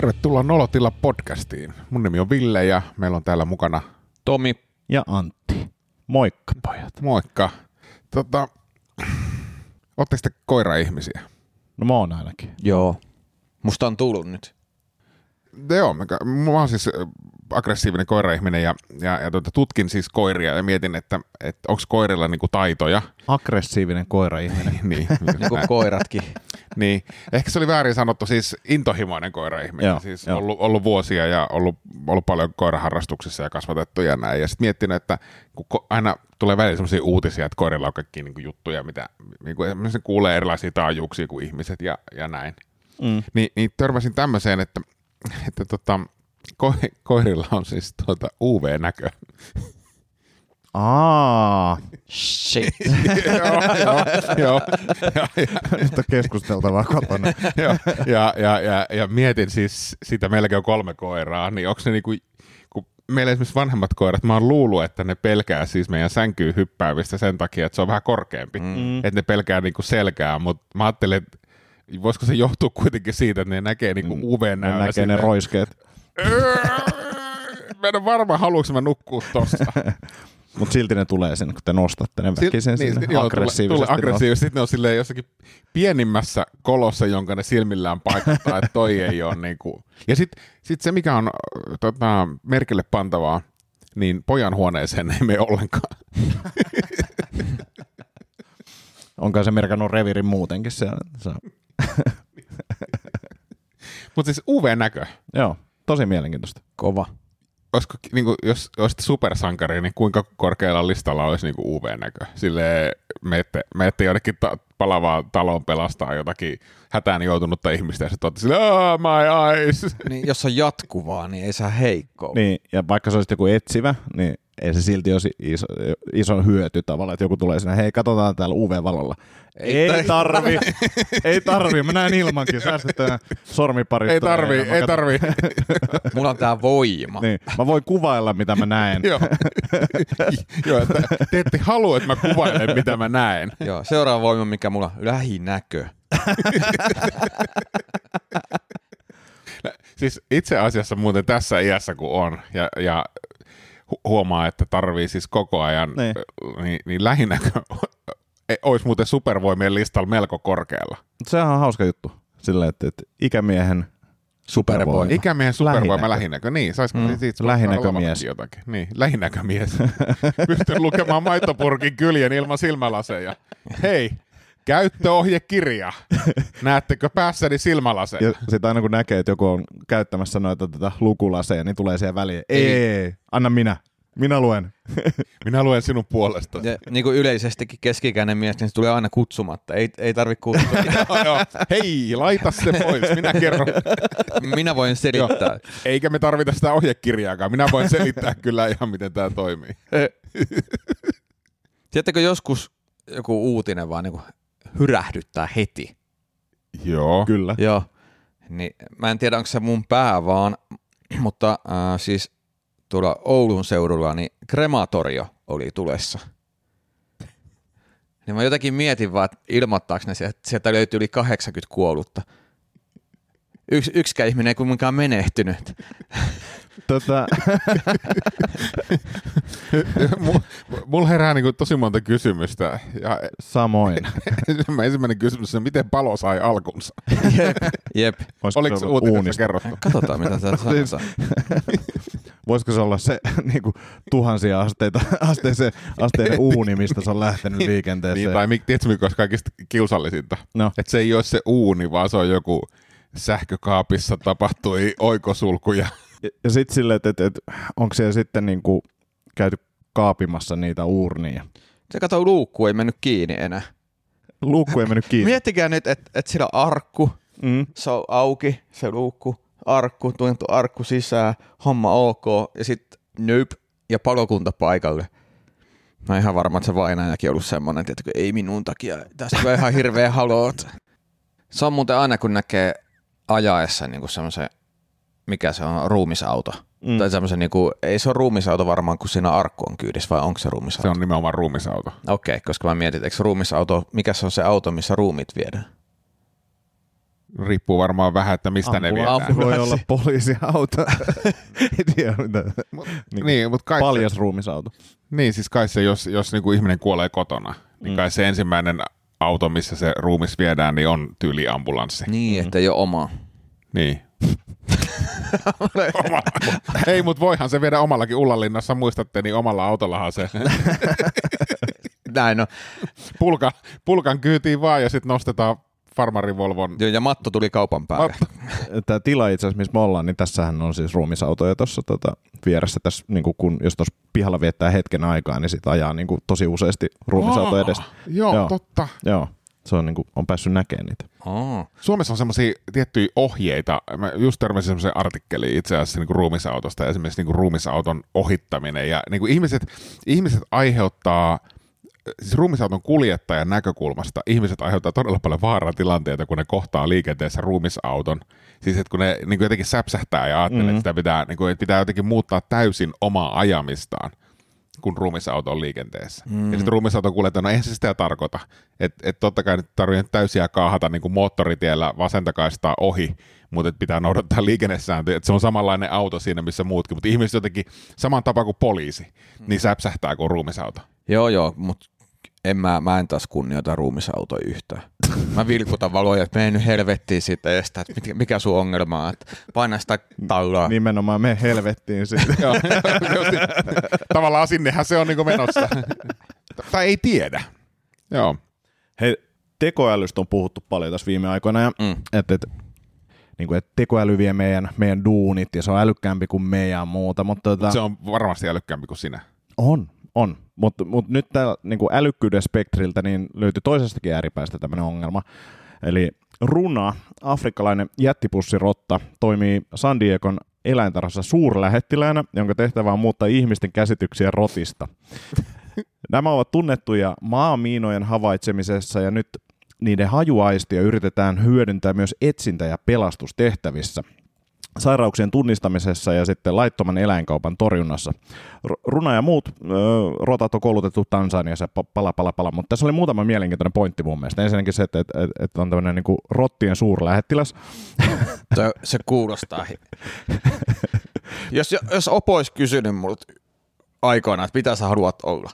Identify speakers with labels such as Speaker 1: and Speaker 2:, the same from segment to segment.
Speaker 1: Tervetuloa Nolotilla podcastiin. Mun nimi on Ville ja meillä on täällä mukana
Speaker 2: Tomi.
Speaker 3: Ja Antti. Moikka pojat.
Speaker 1: Moikka. Tota, Oletteko te koira-ihmisiä?
Speaker 3: No mä oon ainakin.
Speaker 2: Joo. Musta on tullut nyt.
Speaker 1: Joo, mä, mä oon siis aggressiivinen koira-ihminen ja, ja, ja tuota, tutkin siis koiria ja mietin, että, että onko koirilla niinku taitoja.
Speaker 3: Aggressiivinen koira-ihminen.
Speaker 1: niin,
Speaker 2: niin kuin koiratkin.
Speaker 1: niin, ehkä se oli väärin sanottu, siis intohimoinen koira-ihminen.
Speaker 3: Joo,
Speaker 1: siis
Speaker 3: joo.
Speaker 1: Ollut, ollut vuosia ja ollut, ollut paljon koiraharrastuksissa ja kasvatettu ja näin. Ja sitten miettinyt, että kun ko- aina tulee välillä sellaisia uutisia, että koirilla on kaikki niin juttuja, mitä niin ne kuulee erilaisia taajuuksia kuin ihmiset ja, ja näin.
Speaker 3: Mm.
Speaker 1: Niin, niin törmäsin tämmöiseen, että, että tota, ko- koirilla on siis tuota UV-näkö.
Speaker 3: Aa,
Speaker 2: Shit.
Speaker 1: joo, joo, joo, ja, ja,
Speaker 3: nyt on keskusteltavaa kotona.
Speaker 1: Joo, ja, ja, ja, ja mietin siis sitä, meilläkin on kolme koiraa, niin onko ne niinku, kun meillä esimerkiksi vanhemmat koirat, mä oon luullut, että ne pelkää siis meidän sänkyyn hyppäävistä sen takia, että se on vähän korkeampi, mm. että ne pelkää niinku selkää, mutta mä ajattelin, että voisiko se johtua kuitenkin siitä, että ne näkee niinku uv
Speaker 3: Ne näkee ne roiskeet.
Speaker 1: Mä en ole varma, haluanko mä nukkua tossa.
Speaker 3: Mutta silti ne tulee sinne, kun te nostatte ne väkisin
Speaker 1: niin,
Speaker 3: sinne
Speaker 1: joo,
Speaker 3: aggressiivisesti.
Speaker 1: Tulee, tulee aggressiivisesti. Sitten ne on silleen jossakin pienimmässä kolossa, jonka ne silmillään paikattaa, että toi ei ole niinku. Ja sitten sit se, mikä on tota, merkille pantavaa, niin pojan huoneeseen ei mene ollenkaan.
Speaker 3: Onko se merkannut revirin muutenkin siellä? Se
Speaker 1: Mutta siis UV-näkö,
Speaker 3: Joo, tosi mielenkiintoista.
Speaker 2: Kova.
Speaker 1: olisiko, niinku, jos olisit supersankari, niin kuinka korkealla listalla olisi niinku UV-näkö? Silleen menette, menette jonnekin ta- palavaan taloon pelastaa jotakin hätään joutunutta ihmistä ja sitten olette silleen, oh, my eyes.
Speaker 2: Niin, jos on jatkuvaa, niin ei saa heikkoa.
Speaker 3: Niin, ja vaikka se olisi joku etsivä, niin ei se silti olisi iso, iso hyöty tavallaan, että joku tulee sinne, hei katsotaan täällä UV-valolla. Ei, ei tarvi, ei tarvi, mä näen ilmankin, säästetään sormiparista.
Speaker 1: Ei
Speaker 3: Ja mä
Speaker 1: ei
Speaker 3: katson-
Speaker 1: tarvii.
Speaker 2: Mulla on tää voima.
Speaker 3: Niin, mä voin kuvailla, mitä mä näen.
Speaker 1: Joo. Joo, että te ette halua, että mä kuvailen, mitä mä näen.
Speaker 2: Joo, seuraava voima, mikä mulla on, lähinäkö.
Speaker 1: Siis itse asiassa muuten tässä iässä kun on ja, ja hu- huomaa, että tarvii siis koko ajan,
Speaker 3: Niin.
Speaker 1: niin, niin lähinnäkö olisi muuten supervoimien listalla melko korkealla.
Speaker 3: Sehän on hauska juttu. Sillä, että, että ikämiehen supervoima.
Speaker 1: Ikämiehen supervoima
Speaker 3: Lähinäkö.
Speaker 1: Niin, saisiko
Speaker 3: mm.
Speaker 1: siitä
Speaker 3: Lähinäkömies.
Speaker 1: jotakin. Niin, lähinäkömies. Pystyn lukemaan maitopurkin kyljen ilman silmälaseja. Hei, käyttöohjekirja. Näettekö päässäni silmälaseja?
Speaker 3: Ja sitten aina kun näkee, että joku on käyttämässä noita tätä lukulaseja, niin tulee siihen väliin. Ei, ei, ei, anna minä. Minä luen.
Speaker 1: Minä luen sinun puolesta.
Speaker 2: Ja niin kuin yleisestikin keskikäinen mies, niin se tulee aina kutsumatta. Ei, ei tarvi kutsua.
Speaker 1: Joo, joo. Hei, laita se pois, minä kerron.
Speaker 2: Minä voin selittää.
Speaker 1: Eikä me tarvita sitä ohjekirjaakaan. Minä voin selittää kyllä ihan, miten tämä toimii.
Speaker 2: Tiedättekö joskus joku uutinen vaan niin kuin hyrähdyttää heti?
Speaker 1: Joo.
Speaker 3: Kyllä.
Speaker 2: Joo. Niin, mä en tiedä, onko se mun pää vaan, mutta äh, siis tuolla Oulun seudulla niin krematorio oli tulessa. Niin mä jotenkin mietin vaan, että ilmoittaako ne sieltä, että sieltä löytyy yli 80 kuollutta. Yks, yksikään ihminen ei kuitenkaan menehtynyt.
Speaker 1: Tota... Mulla herää niinku tosi monta kysymystä. Ja
Speaker 3: Samoin.
Speaker 1: ensimmäinen- ensimmäinen kysymys on, miten palo sai alkunsa?
Speaker 2: Jep. Jep.
Speaker 3: Voisiko
Speaker 1: Oliko
Speaker 3: se
Speaker 1: uutisessa kerrottu?
Speaker 2: Katsotaan, mitä täällä
Speaker 3: Siis-
Speaker 2: sanotaan.
Speaker 3: Voisiko se olla se niin kuin, tuhansia asteita, asteisen, asteinen uuni, mistä se on lähtenyt liikenteeseen?
Speaker 1: Niin, tai mik- tiedätkö, mikä olisi kaikista kiusallisinta?
Speaker 3: No.
Speaker 1: Että se ei ole se uuni, vaan se on joku sähkökaapissa tapahtui oikosulku ja
Speaker 3: sitten silleen, että, että, että onko siellä sitten niin kuin, käyty kaapimassa niitä uurnia.
Speaker 2: Se kato, luukku ei mennyt kiinni enää.
Speaker 3: Luukku ei mennyt kiinni.
Speaker 2: Miettikää nyt, että et siellä on arkku,
Speaker 3: Mm.
Speaker 2: se on auki, se luukku, arkku, tunnettu arkku sisään, homma ok, ja sitten nöp ja palokunta paikalle. Mä oon ihan varma, että se vainajakin ollut semmoinen, että ei minun takia, tästä tulee ihan hirveä halot. Se on muuten aina, kun näkee ajaessa niin semmoisen, mikä se on, ruumisauto. Mm. Tai semmoisen, niin kuin, ei se ole ruumisauto varmaan, kun siinä arkku on kyydissä, vai onko se ruumisauto?
Speaker 1: se on nimenomaan ruumisauto.
Speaker 2: Okei, okay, koska mä mietin, eikö ruumisauto, mikä se on se auto, missä ruumit viedään?
Speaker 1: Riippuu varmaan vähän, että mistä ne
Speaker 3: Ambulanssi
Speaker 1: viedään.
Speaker 3: voi olla poliisiauto. Ei tiedä mitä.
Speaker 1: Niin, niin mutta kai
Speaker 3: Paljas ruumisauto.
Speaker 1: Se, niin, siis kai se, jos, jos niinku ihminen kuolee kotona, niin
Speaker 3: Mm.
Speaker 1: kai se ensimmäinen auto, missä se ruumis viedään, niin on tyyli ambulanssi.
Speaker 2: Niin, että ei ole omaa.
Speaker 1: Niin. Oma. Ei, mutta voihan se viedä omallakin Ullanlinnassa, muistatte, niin omalla autollahan se
Speaker 2: Näin on.
Speaker 1: pulkan, pulkan kyytiin vaan ja sitten nostetaan farmarivolvon.
Speaker 2: Joo, ja matto tuli kaupan päälle.
Speaker 1: Matto.
Speaker 3: Tämä tila itse asiassa, missä me ollaan, niin tässähän on siis ruumisautoja tuossa tota, vieressä. Tässä, niin kun, jos tuossa pihalla viettää hetken aikaa, niin sitä ajaa niin kuin, tosi useasti ruumisauto edestä.
Speaker 1: Joo,
Speaker 3: Joo.
Speaker 1: totta.
Speaker 3: Joo, se on, niin kuin, on päässyt näkemään niitä.
Speaker 2: Oh.
Speaker 1: Suomessa on semmoisia tiettyjä ohjeita. Mä just törmäsin semmoiseen artikkeliin itse asiassa niin kuin ruumisautosta, esimerkiksi niin kuin ruumisauton ohittaminen. Ja niin kuin ihmiset, ihmiset aiheuttaa, siis ruumisauton kuljettajan näkökulmasta, ihmiset aiheuttaa todella paljon vaaratilanteita, kun ne kohtaa liikenteessä ruumisauton. Siis että kun ne niin kuin jotenkin säpsähtää ja ajattelee,
Speaker 3: Mhm.
Speaker 1: mm-hmm. että sitä pitää, niin kuin, että pitää jotenkin muuttaa täysin omaa ajamistaan kun ruumisauto on liikenteessä. Mm. Ja sitten ruumisauto kuljetaan, no eihän se sitä tarkoita. Että et totta kai nyt tarvii täysiä kaahata niin kuin moottoritiellä vasentakaistaa ohi, mutta et pitää noudattaa liikennesääntöjä. Et se on samanlainen auto siinä, missä muutkin. Mutta ihmiset jotenkin saman tapa kuin poliisi, niin säpsähtää kuin ruumisauto.
Speaker 2: Joo, joo, mutta en mä, mä en taas kunnioita ruumisautoja yhtään. Mä vilkutan valoja, että mene nyt helvettiin siitä ja sitä, että mikä, mikä sun ongelma on, että paina sitä tallaa. Niin.
Speaker 3: Nimenomaan me helvettiin siitä.
Speaker 1: Tavallaan sinnehän se on niin menossa. tai ei tiedä. Joo.
Speaker 3: Hei, tekoälystä on puhuttu paljon tässä viime aikoina, ja
Speaker 2: Mm.
Speaker 3: että et, niin kuin, että tekoäly vie meidän, meidän duunit, ja se on älykkäämpi kuin me ja muuta, mutta tota,
Speaker 1: Se on varmasti älykkäämpi kuin sinä.
Speaker 3: on, on. Mutta mut nyt täällä niin älykkyyden spektriltä niin löytyi toisestakin ääripäästä tämmöinen ongelma. Eli Runa, afrikkalainen jättipussirotta, toimii San Diegon eläintarhassa suurlähettiläänä, jonka tehtävä on muuttaa ihmisten käsityksiä rotista. Nämä ovat tunnettuja maamiinojen havaitsemisessa ja nyt niiden hajuaistia yritetään hyödyntää myös etsintä- ja pelastustehtävissä sairauksien tunnistamisessa ja sitten laittoman eläinkaupan torjunnassa. Runa ja muut ö, rotat on koulutettu Tansaniassa pa- pala pala pala, mutta tässä oli muutama mielenkiintoinen pointti mun mielestä. Ensinnäkin se, että, että, että on tämmöinen niin rottien suurlähettiläs.
Speaker 2: Se, se kuulostaa. jos, jos Opo olisi kysynyt multa aikoinaan, että mitä sä haluat olla,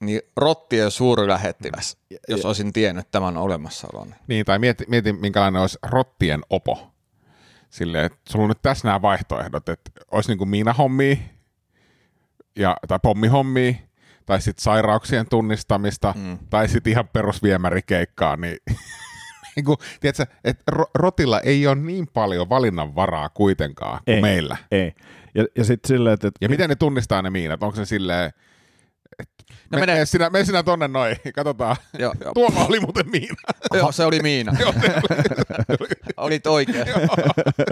Speaker 2: niin rottien suurlähettiläs, jos olisin tiennyt tämän olemassaolon.
Speaker 1: Niin, tai mieti, mieti minkälainen olisi rottien opo. Silleen, että sulla on nyt tässä nämä vaihtoehdot, että olisi niin kuin miinahommia, ja, tai pommihommia, tai sitten sairauksien tunnistamista, mm. tai sitten ihan perusviemärikeikkaa, niin, niin kuin, tiedätkö, että ro- rotilla ei ole niin paljon valinnanvaraa kuitenkaan kuin
Speaker 3: Ei.
Speaker 1: meillä.
Speaker 3: Ei. Ja, ja sitten silleen, että,
Speaker 1: Ja miten ne tunnistaa ne miinat? Onko se silleen,
Speaker 2: No
Speaker 1: me,
Speaker 2: mene-
Speaker 1: mene, sinä, mene sinä tonne noin, katsotaan.
Speaker 2: Joo, joo.
Speaker 1: Tuolla oli muuten miina.
Speaker 2: joo se oli Miina.
Speaker 1: Joo, se oli-
Speaker 2: Olit oikein.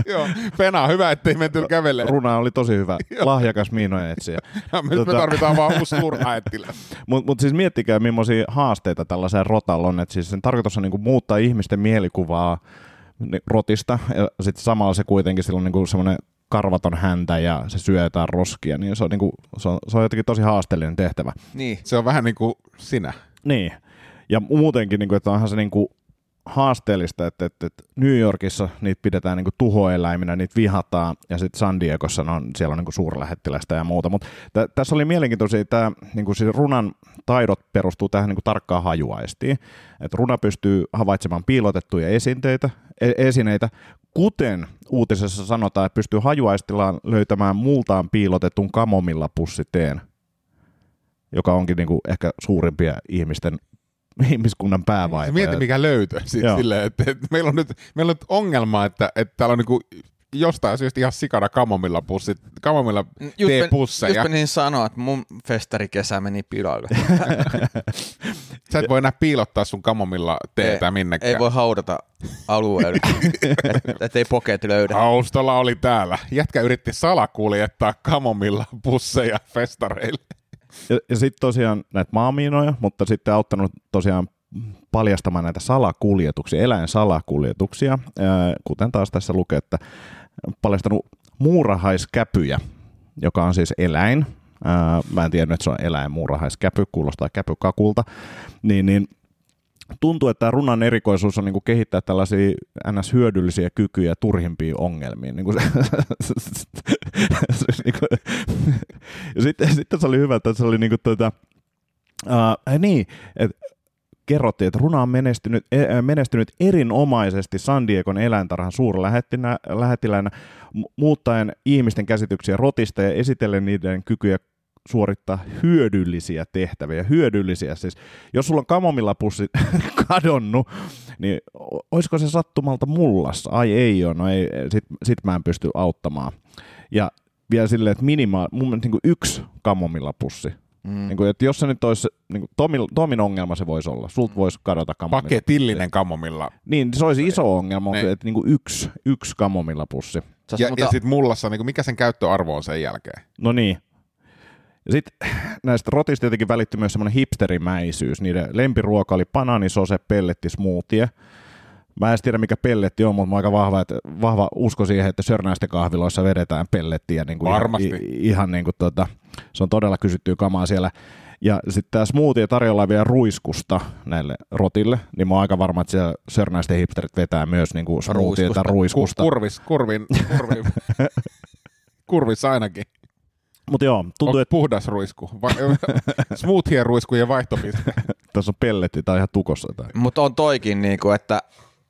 Speaker 1: Joo, Pena, hyvä, ettei menty kävelemään.
Speaker 3: Runa oli tosi hyvä, lahjakas miinojen etsiä.
Speaker 1: Ja Nyt
Speaker 3: Tota-
Speaker 1: me tarvitaan vaan uusi suurlähettiläs.
Speaker 3: Mutta mut siis miettikää, millaisia haasteita tällaiseen rotalla on. Et siis sen tarkoitus on niinku muuttaa ihmisten mielikuvaa rotista, ja sitten samalla se kuitenkin sillä on niinku semmoinen karvaton häntä ja se syö jotain roskia, niin se on, niinku, se on, se on jotenkin tosi haasteellinen tehtävä.
Speaker 2: Niin.
Speaker 1: Se on vähän niin kuin sinä.
Speaker 3: Niin. Ja muutenkin, niin kuin, että onhan se niin kuin haasteellista, että, että, että New Yorkissa niitä pidetään niin kuin tuhoeläiminä, niitä vihataan, ja sitten San Diegossa no, on, siellä on niin kuin suurlähettilästä ja muuta. Mutta t- tässä oli mielenkiintoisia, tämä niin kuin siis runan taidot perustuu tähän niin kuin tarkkaan hajuaistiin. Että runa pystyy havaitsemaan piilotettuja esinteitä, e- esineitä, kuten uutisessa sanotaan, että pystyy hajuaistillaan löytämään multaan piilotetun kamomillapussiteen, joka onkin niin kuin ehkä suurimpia ihmisten ihmiskunnan päävaivoja.
Speaker 1: Mieti mikä löytö. Siis silleen, että, että meillä, on nyt, meillä on nyt ongelma, että, että täällä on niin jostain syystä ihan sikana kamomilla pussit, kamomilla
Speaker 2: Just, men, just
Speaker 1: teepusseja.
Speaker 2: menin sanoa, että mun festarikesä meni pilalle.
Speaker 1: Sä et voi enää piilottaa sun kamomilla teetä
Speaker 2: ei,
Speaker 1: minnekään.
Speaker 2: ei voi haudata alueelle, että et ei poket löydä.
Speaker 1: Haustola oli täällä. Jätkä yritti salakuljettaa kamomilla pusseja festareille.
Speaker 3: Ja, ja sitten tosiaan näitä maamiinoja, mutta sitten auttanut tosiaan paljastamaan näitä salakuljetuksia, eläinsalakuljetuksia, kuten taas tässä lukee, että paljastanut muurahaiskäpyjä, joka on siis eläin. Mä en tiennyt, että se on eläin muurahaiskäpy, kuulostaa käpykakulta. Niin, niin tuntuu, että runan erikoisuus on niin kuin kehittää tällaisia ns-hyödyllisiä kykyjä turhimpiin ongelmiin. Niin kuin se, siis niin kuin, ja sitten, sitten se oli hyvä, että se oli niin kuin tuota, uh, niin, että kerrottiin, että Runa on menestynyt, e, menestynyt erinomaisesti San Diegon eläintarhan suurlähettiläänä muuttaen ihmisten käsityksiä rotista ja esitellen niiden kykyjä suorittaa hyödyllisiä tehtäviä. Hyödyllisiä siis. Jos sulla on kamomillapussi kadonnut, niin olisiko se sattumalta mullassa? Ai ei ole, no ei, sit, sit mä en pysty auttamaan. Ja vielä silleen, että minimaal, mun mielestä niin yksi kamomillapussi Mm. Niin kuin, että jos se nyt olisi, niin kuin Tomin, Tomin ongelma se voisi olla, sulta voisi kadota kamomilla.
Speaker 1: Paketillinen kamomilla.
Speaker 3: Niin, se olisi iso ongelma, ne. että niin kuin yksi, yksi kamomilla pussi.
Speaker 1: Ja, mutta... ja sitten mullassa, niin kuin mikä sen käyttöarvo on sen jälkeen?
Speaker 3: No niin. Ja sitten näistä rotista jotenkin välittyi myös semmoinen hipsterimäisyys. Niiden lempiruoka oli bananisose, pelletti, smoothie. Mä en tiedä mikä pelletti on, mutta mä aika vahva, että, vahva usko siihen, että Sörnäisten kahviloissa vedetään pellettiä. Niin kuin
Speaker 1: Varmasti.
Speaker 3: Ihan, ihan niin kuin tota, se on todella kysyttyä kamaa siellä. Ja sitten tämä smoothie tarjolla vielä ruiskusta näille rotille, niin mä oon aika varma, että siellä Sörnäisten hipsterit vetää myös niin kuin smoothieta ruiskusta.
Speaker 1: Ku, kurvis, kurvin, kurvin. kurvis ainakin.
Speaker 3: Mutta joo, tuntuu, että...
Speaker 1: Puhdas ruisku. Va- smoothien ruiskujen vaihtopiste.
Speaker 3: Tässä on pelletti tai ihan tukossa. Tai...
Speaker 2: Mutta on toikin, niinku, että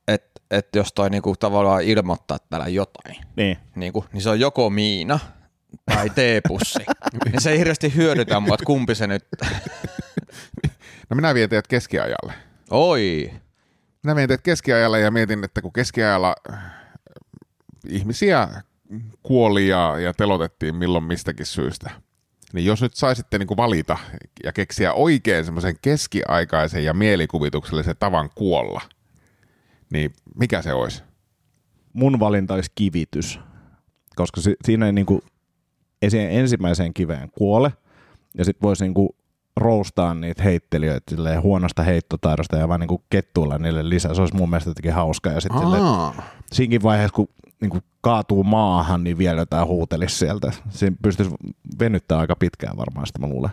Speaker 2: et, et jos toi niinku, tavallaan ilmoittaa täällä jotain,
Speaker 3: niin.
Speaker 2: Niinku, niin se on joko Miina tai teepussi. niin se ei hirveästi hyödytä mua, että kumpi se nyt...
Speaker 1: no minä vien teidät keskiajalle.
Speaker 2: Oi.
Speaker 1: Minä vien teidät keskiajalle ja mietin, että kun keskiajalla ihmisiä kuoli ja, ja telotettiin milloin mistäkin syystä. Niin jos nyt saisitte niin kuin valita ja keksiä oikein semmoisen keskiaikaisen ja mielikuvituksellisen tavan kuolla, niin mikä se olisi?
Speaker 3: Mun valinta olisi kivitys, koska si- siinä ei, niin kuin, siihen ensimmäiseen kiveen kuole, ja sitten voisi niin kuin roustaa niitä heittelijöitä huonosta heittotaidosta ja vaan niin kettuilla niille lisää. Se olisi mun mielestä jotenkin hauskaa. Ja sitten siinkin vaiheessa, kun niin kuin kaatuu maahan, niin vielä jotain huutelisi sieltä. Siinä pystyisi venyttämään aika pitkään varmaan sitä, mä luulen.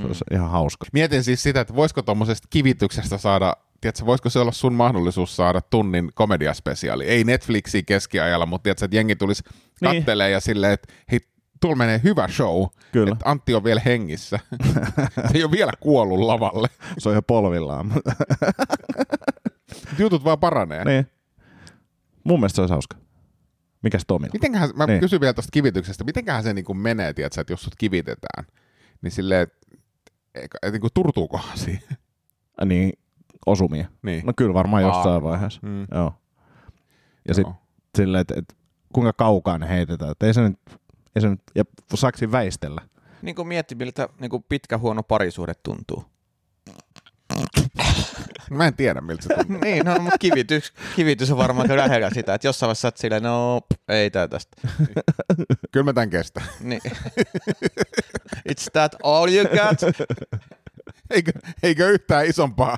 Speaker 3: Se olisi mm. ihan hauska.
Speaker 1: Mietin siis sitä, että voisiko tuommoisesta kivityksestä saada, tiedätkö, voisiko se olla sun mahdollisuus saada tunnin komediaspesiaali? Ei Netflixi keskiajalla, mutta tiedätkö, että jengi tulisi niin. kattelee ja silleen, että hei, tuolla menee hyvä show, Kyllä. että Antti on vielä hengissä. se ei ole vielä kuollut lavalle.
Speaker 3: Se on jo polvillaan.
Speaker 1: Jutut vaan paranee.
Speaker 3: Niin. Mun mielestä se olisi hauska. Mikäs Tomilla?
Speaker 1: Mitenköhän, mä niin. kysyn vielä tuosta kivityksestä, mitenköhän se niin menee, tiedätkö, että jos sut kivitetään, niin silleen, että et, niin turtuukohan siihen?
Speaker 3: Niin, osumia. Niin. No kyllä varmaan Aa. jossain vaiheessa. Mm. Joo. Ja sitten silleen, että et, kuinka kaukaan heitetään. Että ei se nyt, ei se nyt ja saako väistellä?
Speaker 2: Niin kuin mietti, miltä niin kuin pitkä huono parisuhde tuntuu.
Speaker 1: Mä en tiedä, miltä se tuntuu.
Speaker 2: niin, no, mutta kivitys, kivitys on varmaan lähellä sitä, että jossain vaiheessa olet silleen, no ei tää tästä.
Speaker 1: Kyllä mä tän kestä.
Speaker 2: niin. It's that all you got?
Speaker 1: Eikö, eikö yhtään isompaa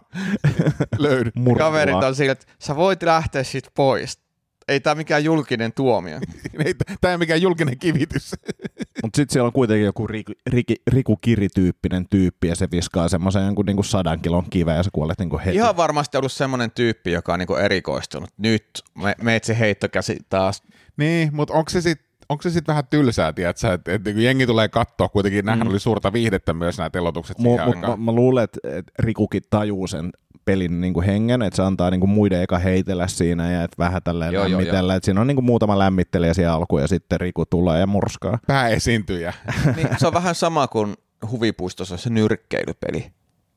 Speaker 1: löydy?
Speaker 2: Murkua. Kaverit on sillä, että sä voit lähteä sit pois ei tämä mikään julkinen tuomio.
Speaker 1: ei, tämä ei mikään julkinen kivitys.
Speaker 3: Mutta sitten siellä on kuitenkin joku Riku, Riku, Riku Kiri-tyyppinen tyyppi ja se viskaa semmoisen jonkun niinku sadan kilon kiveä ja sä kuolet niinku heti.
Speaker 2: Ihan varmasti ollut semmoinen tyyppi, joka on niinku erikoistunut. Nyt me, meitsi heittokäsi taas.
Speaker 1: Niin, mutta onko se sitten onko se sitten vähän tylsää, tiedätkö, että et, et, jengi tulee katsoa, kuitenkin nämähän mm. oli suurta viihdettä myös nämä telotukset
Speaker 3: Mu, mu, mä, mä luulen, että et Rikukin tajuu sen pelin niin kuin hengen, että se antaa niin kuin muiden eka heitellä siinä ja että vähän tälleen joo, lämmitellä. Joo, että siinä on niin kuin muutama lämmittelijä siellä alku ja sitten Riku tulee ja murskaa.
Speaker 1: Pääesiintyjä.
Speaker 2: niin, se on vähän sama kuin huvipuistossa se nyrkkeilypeli.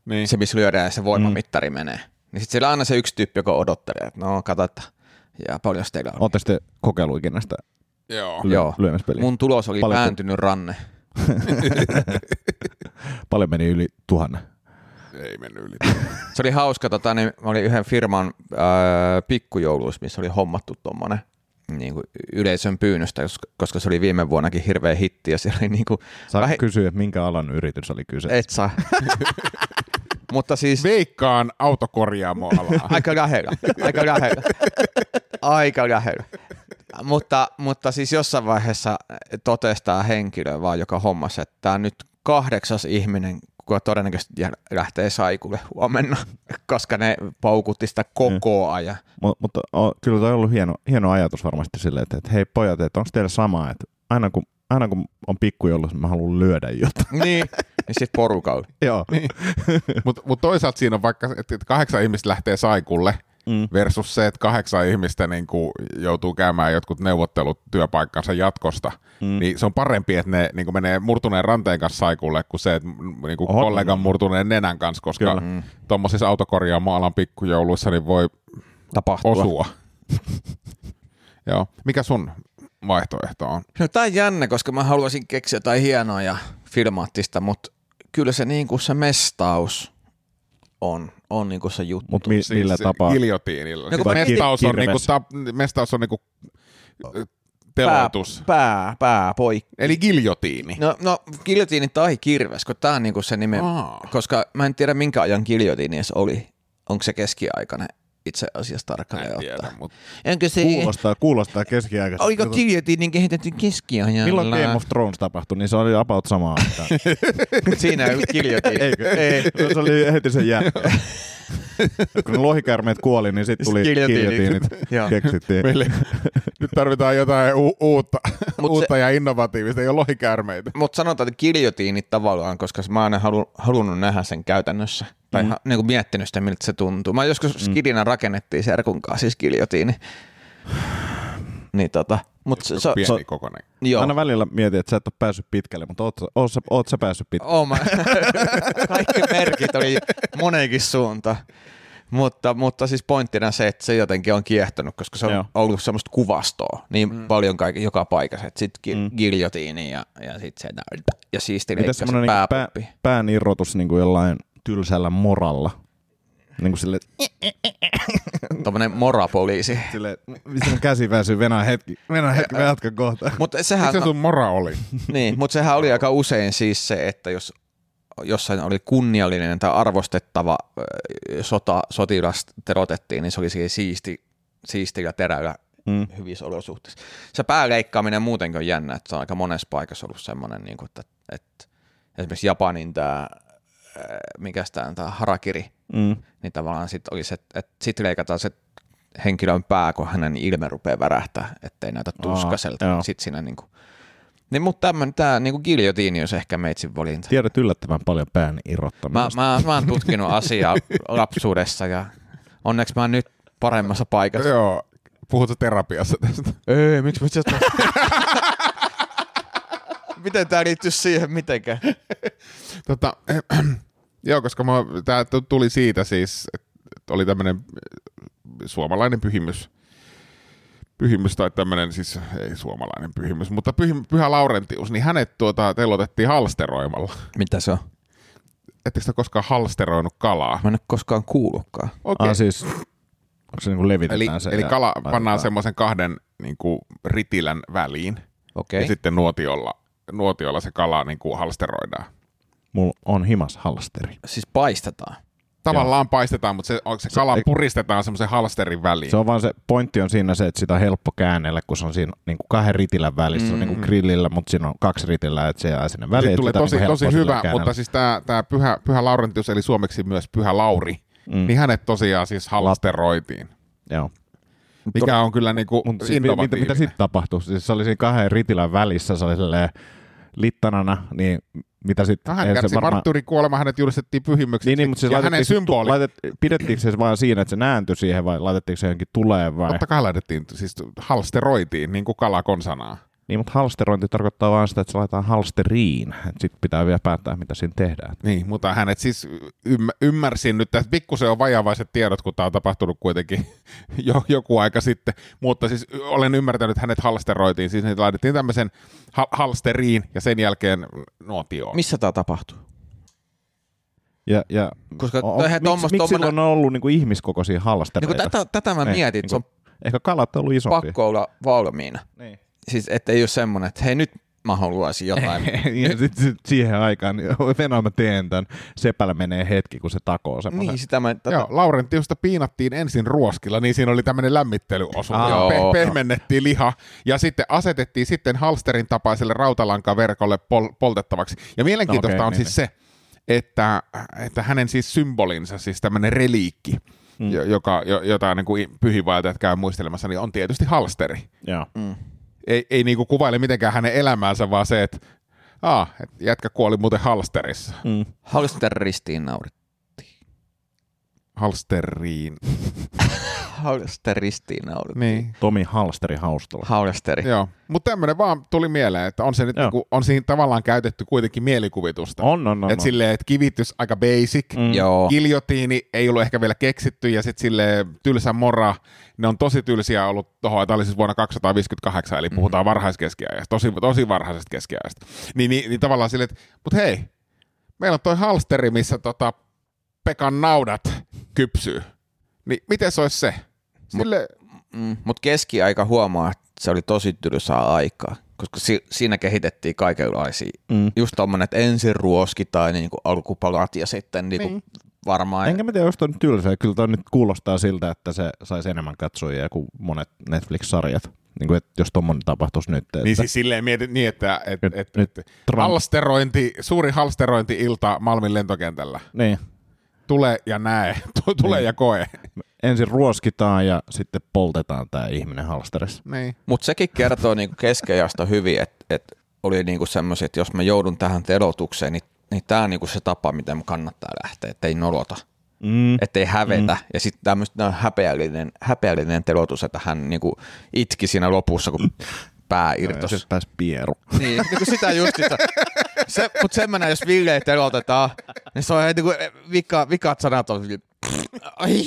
Speaker 2: Niin. Se, missä lyödään ja se voimamittari mm. menee. Niin sitten siellä on aina se yksi tyyppi, joka odottelee, että no kato, että ja paljon teillä on.
Speaker 3: Olette sitten kokeillut ikinä sitä
Speaker 2: Joo. Joo. lyömispeliä? Mun tulos oli paljon pääntynyt ranne.
Speaker 3: paljon meni yli tuhannen
Speaker 1: ei mennyt yli.
Speaker 2: se oli hauska, tota, niin mä olin yhden firman ää, pikkujouluissa, missä oli hommattu tuommoinen niin kuin yleisön pyynnöstä, koska se oli viime vuonnakin hirveä hitti. Ja se oli niin kuin
Speaker 3: Saa vähi... kysyä, että minkä alan yritys oli kyse?
Speaker 2: Et saa. Mutta siis...
Speaker 1: Veikkaan autokorjaamoalaa.
Speaker 2: aika lähellä, aika lähellä. Aika lähellä. Mutta, mutta siis jossain vaiheessa totestaa henkilö vaan, joka hommasi, että tämä nyt kahdeksas ihminen kuka todennäköisesti lähtee saikulle huomenna, koska ne paukutti sitä koko ajan.
Speaker 3: Mut, mutta o, kyllä toi on ollut hieno, hieno ajatus varmasti silleen, että, että hei pojat, että onko teillä sama, että aina kun, aina kun on pikkujoulussa, mä haluan lyödä jotain.
Speaker 2: Niin. Ja sitten porukalla.
Speaker 3: Joo.
Speaker 1: Mutta mut toisaalta siinä on vaikka, että että kahdeksan ihmistä lähtee saikulle
Speaker 3: Mm.
Speaker 1: versus se, että kahdeksan ihmistä niin kuin joutuu käymään jotkut neuvottelut työpaikkansa jatkosta.
Speaker 3: Mm.
Speaker 1: Niin se on parempi, että ne niin kuin menee murtuneen ranteen kanssa saikulle, kuin se, että niin kuin
Speaker 3: Oho.
Speaker 1: kollegan murtuneen nenän kanssa, koska.
Speaker 2: Mm.
Speaker 1: tuommoisissa autokorjaamoalan pikkujouluissa niin voi
Speaker 2: Tapahtua.
Speaker 1: osua. Joo. Mikä sun vaihtoehto on?
Speaker 2: No tää on jännä, koska mä haluaisin keksiä jotain hienoa ja filmaattista, mutta kyllä se niinku se mestaus on, on niinku se juttu.
Speaker 3: Mutta mi- millä
Speaker 1: se
Speaker 3: tapaa?
Speaker 1: Giljotiinilla.
Speaker 2: No
Speaker 1: Siis mestaus, on
Speaker 3: kirves.
Speaker 1: niinku, tap, mestaus on niinku
Speaker 2: pää,
Speaker 1: teloitus.
Speaker 2: pää, pää, poikki.
Speaker 1: Eli giljotiini.
Speaker 2: No, no giljotiini tai kirves, kun tää on niinku se nime,
Speaker 1: Aa.
Speaker 2: koska mä en tiedä minkä ajan giljotiini edes oli. Onko se keskiaikainen itse asiassa tarkalleen
Speaker 1: en tiedä,
Speaker 2: ottaen?
Speaker 1: mutta
Speaker 2: se,
Speaker 3: Kuulostaa, kuulostaa keskiaikaisesti.
Speaker 2: oliko giljotiini kehitetty keskiajalla?
Speaker 3: Milloin Game of Thrones tapahtui, niin se oli about sama aikaan.
Speaker 2: Siinä ei ollut giljotiini.
Speaker 3: Eikö? Ei. No, se oli heti sen jälkeen. Kun lohikärmeet kuoli, niin sitten tuli
Speaker 2: giljotiinit. Joo.
Speaker 3: Keksittiin.
Speaker 1: meille nyt tarvitaan jotain u- uutta,
Speaker 2: Mut
Speaker 1: uutta ja innovatiivista, ei ole lohikäärmeitä.
Speaker 2: Mutta sanotaan, että giljotiinit tavallaan, koska mä oon halu, halunnut nähdä sen käytännössä. Tai mm. niin kuin miettinyt sitä, miltä se tuntuu. Mä joskus mm. skidinä rakennettiin serkun kanssa siis giljotiini. niin tota, mut se, se,
Speaker 1: Pieni
Speaker 2: se,
Speaker 1: kokoinen.
Speaker 2: joo.
Speaker 3: Aina välillä mietin, että sä et ole päässyt pitkälle, mutta oot, sä- oot, sä, oot sä päässyt pitkälle?
Speaker 2: Oh, mä, kaikki merkit oli monenkin suuntaan. Mutta, mutta siis pointtina se, että se jotenkin on kiehtonut, koska se on
Speaker 3: Joo.
Speaker 2: ollut semmoista kuvastoa niin mm. paljon kaikki, joka paikassa. Sitten
Speaker 3: Mm.
Speaker 2: mm. giljotiini ja, ja sitten se ja siisti
Speaker 3: Mitä
Speaker 2: leikkaa se
Speaker 3: semmoinen niin pää, pään irrotus niin kuin jollain tylsällä moralla? Niin kuin sille,
Speaker 2: Tuommoinen morapoliisi.
Speaker 3: sille mistä käsi väsyy, venää hetki, venää hetki, mä jatkan kohta.
Speaker 2: Mutta sehän,
Speaker 1: Mikä
Speaker 2: no,
Speaker 1: sun mora oli?
Speaker 2: niin, mut sehän oli aika usein siis se, että jos jossain oli kunniallinen tai arvostettava sota, sotilas terotettiin, niin se oli siihen siisti, siistillä terällä
Speaker 3: Mm.
Speaker 2: hyvissä olosuhteissa. Se pääleikkaaminen muutenkin on jännä, että se on aika monessa paikassa ollut semmoinen, niin kuin, että, että esimerkiksi Japanin tämä, mikä tämä harakiri,
Speaker 3: Mm.
Speaker 2: niin tavallaan sitten oli se, että, että sitten leikataan se henkilön pää, kun hänen ilme rupeaa värähtää, ettei näytä tuskaselta.
Speaker 3: joo.
Speaker 2: Sitten siinä niinku, niin, mutta tämmöinen, tämä niinku giljotiini olisi ehkä meitsin valinta.
Speaker 3: Tiedät yllättävän paljon pään
Speaker 2: Mä,
Speaker 3: irrottamisesta.
Speaker 2: mä, mä oon tutkinut asiaa lapsuudessa ja onneksi mä oon nyt paremmassa paikassa.
Speaker 1: Joo. Puhutko terapiassa tästä?
Speaker 2: Ei, miksi mä. Miten tää liittyy siihen mitenkään?
Speaker 1: Tota, joo, koska tämä tuli siitä siis, että oli tämmöinen suomalainen pyhimys, pyhimys tai tämmöinen, siis ei suomalainen pyhimys, mutta pyhä, pyhä Laurentius, niin hänet tuota, telotettiin halsteroimalla.
Speaker 2: Mitä se on?
Speaker 1: Ettekö te koskaan halsteroinut kalaa?
Speaker 2: Mä en ole koskaan kuullutkaan.
Speaker 1: Okei.
Speaker 3: Ah, siis, onko se niin kuin levitetään
Speaker 1: Eli,
Speaker 3: se?
Speaker 1: eli kala
Speaker 3: laitetaan-
Speaker 1: pannaan semmoisen kahden niin kuin ritilän väliin
Speaker 2: Okei.
Speaker 1: ja sitten nuotiolla, nuotiolla se kala niin kuin halsteroidaan.
Speaker 3: Mulla on himas halsteri.
Speaker 2: Siis paistetaan.
Speaker 1: Tavallaan paistetaan, mutta se, se kala
Speaker 3: ei-
Speaker 1: puristetaan semmoisen halsterin väliin.
Speaker 3: Se on vaan se, pointti on siinä se, että sitä on helppo käännellä, kun se on siinä niin kuin kahden ritilän välissä, se on niin kuin grillillä, mutta siinä on kaksi ritilää, että se jää sinne väliin.
Speaker 1: Siitä tulee
Speaker 3: on
Speaker 1: tosi,
Speaker 3: niin kuin
Speaker 1: tosi hyvä,
Speaker 3: käännellä.
Speaker 1: mutta siis tämä tää pyhä, pyhä Laurentius, eli suomeksi myös Pyhä Lauri,
Speaker 3: Mm.
Speaker 1: mm. niin hänet tosiaan siis halsteroitiin,
Speaker 3: Joo.
Speaker 1: mikä on kyllä niinku
Speaker 3: Mutta siis, mitä, mitä sitten tapahtui? Siis se oli siinä kahden ritilän välissä, se oli silleen littanana, niin mitä sitten?
Speaker 1: No, hän kärsi varmaan... marttyyrikuolema, hänet julistettiin pyhimyksi,
Speaker 3: Niin, niin, mutta siis
Speaker 1: ja hänen symboli,
Speaker 3: Laitet, pidettiinkö se vaan siinä, että se nääntyi siihen vai laitettiinko se johonkin tuleen vai?
Speaker 1: totta kai laitettiin, siis halsteroitiin, niin kuin kala konsanaa.
Speaker 3: Niin, mutta halsterointi tarkoittaa vaan sitä, että se laitetaan halsteriin. Sitten pitää vielä päättää, mitä siinä tehdään.
Speaker 1: Niin, mutta hänet siis ymm- ymmärsin nyt, että pikkusen on vajavaiset tiedot, kun tämä on tapahtunut kuitenkin jo, joku aika sitten, mutta siis olen ymmärtänyt, että hänet halsteroitiin, siis ne laitettiin tämmöisen hal- halsteriin ja sen jälkeen nuotioon.
Speaker 2: Missä tää tapahtuu?
Speaker 3: Ja, ja
Speaker 2: Koska
Speaker 3: o,
Speaker 2: eihän
Speaker 3: miksi,
Speaker 2: tommosta-
Speaker 3: miksi
Speaker 2: tommonen-
Speaker 3: silloin on ollut niinku ihmiskokoisia
Speaker 2: Niin
Speaker 3: halstereita?
Speaker 2: tätä, tätä mä
Speaker 3: Ei,
Speaker 2: mietin, että se on
Speaker 3: Ehkä kalat on ollut isompia.
Speaker 2: pakko olla valmiina.
Speaker 3: Niin.
Speaker 2: Siis ettei ole semmoinen, että hei nyt mä haluaisin jotain.
Speaker 3: ja sit, sit, siihen aikaan, niin Venäjä mä teen tämän, sepällä menee hetki, kun se takoo semmoisen.
Speaker 2: niin, sitä mä... Tätä,
Speaker 1: Joo, Laurentiusta piinattiin ensin ruoskilla, niin siinä oli tämmöinen lämmittelyosuus.
Speaker 3: Ah,
Speaker 1: Joo,
Speaker 2: joo.
Speaker 1: Pe- pehmennettiin liha ja sitten asetettiin sitten halsterin tapaiselle rautalankaverkolle pol- poltettavaksi. Ja mielenkiintoista
Speaker 3: Okei,
Speaker 1: on
Speaker 3: niin,
Speaker 1: siis se, että, että hänen siis symbolinsa, siis tämmöinen reliikki, mm. joka, jota niin kuin pyhiinvaeltajat käy muistelemassa, niin on tietysti halsteri.
Speaker 3: Joo. Mm.
Speaker 1: Ei, ei niin kuin kuvaile mitenkään hänen elämäänsä, vaan se, että ah, et jätkä kuoli muuten halsterissa.
Speaker 2: Mm. Halsteristiin naurit.
Speaker 1: Halsteriin.
Speaker 2: Halsteristiin naulut.
Speaker 1: Niin.
Speaker 3: Tomi Halsteri Haustola.
Speaker 2: Halsteri.
Speaker 1: Joo, mutta tämmöinen vaan tuli mieleen, että on se nyt niinku, on siinä tavallaan käytetty kuitenkin mielikuvitusta.
Speaker 3: On, on, on.
Speaker 1: Että silleen, että kivitys aika basic,
Speaker 2: mm. Joo.
Speaker 1: giljotiini ei ollut ehkä vielä keksitty ja sitten sille tylsä mora, ne on tosi tylsiä ollut tuohon, että oli siis vuonna 258, eli puhutaan mm. varhaiskeskiajasta, tosi, tosi varhaisesta keskiajasta. Niin, niin, niin tavallaan silleen, että mutta hei, meillä on toi halsteri, missä tota Pekan naudat kypsyy. Niin miten se olisi se? Sille...
Speaker 2: Mm, Mutta keskiaika huomaa, että se oli tosi tylsää aikaa, koska si- siinä kehitettiin kaikenlaisia. Mm. Just tommonen, että ensin ruoskitaan niin kuin alkupalat ja sitten niin kuin niin. varmaan.
Speaker 3: Enkä mä tiedä, jos on tylsää. Kyllä toi nyt kuulostaa siltä, että se saisi enemmän katsojia kuin monet Netflix-sarjat. Niin kuin, että jos tuommoinen tapahtuisi nyt. Että...
Speaker 1: Niin siis silleen mietit niin, että et, et, et, nyt halsterointi, suuri halsterointi-ilta Malmin lentokentällä.
Speaker 3: Niin
Speaker 1: tule ja näe, tule niin. ja koe.
Speaker 3: Ensin ruoskitaan ja sitten poltetaan tämä ihminen halsterissa.
Speaker 1: Niin.
Speaker 2: Mutta sekin kertoo niinku keskeijasta hyvin, että et oli niinku semmoisia, että jos mä joudun tähän telotukseen, niin, niin tämä on niinku se tapa, miten mä kannattaa lähteä, ettei nolota. Mm. Ettei hävetä. Mm. Ja sitten tämmöistä häpeällinen, häpeällinen telotus, että hän niinku itki siinä lopussa, kun pää irtos. Ja
Speaker 3: pääsi pieru.
Speaker 2: Niin, niin kuin sitä just sitä. Se, mutta semmoinen, jos Ville telotetaan, niin se on heti kuin vika, vikat sanat on ai,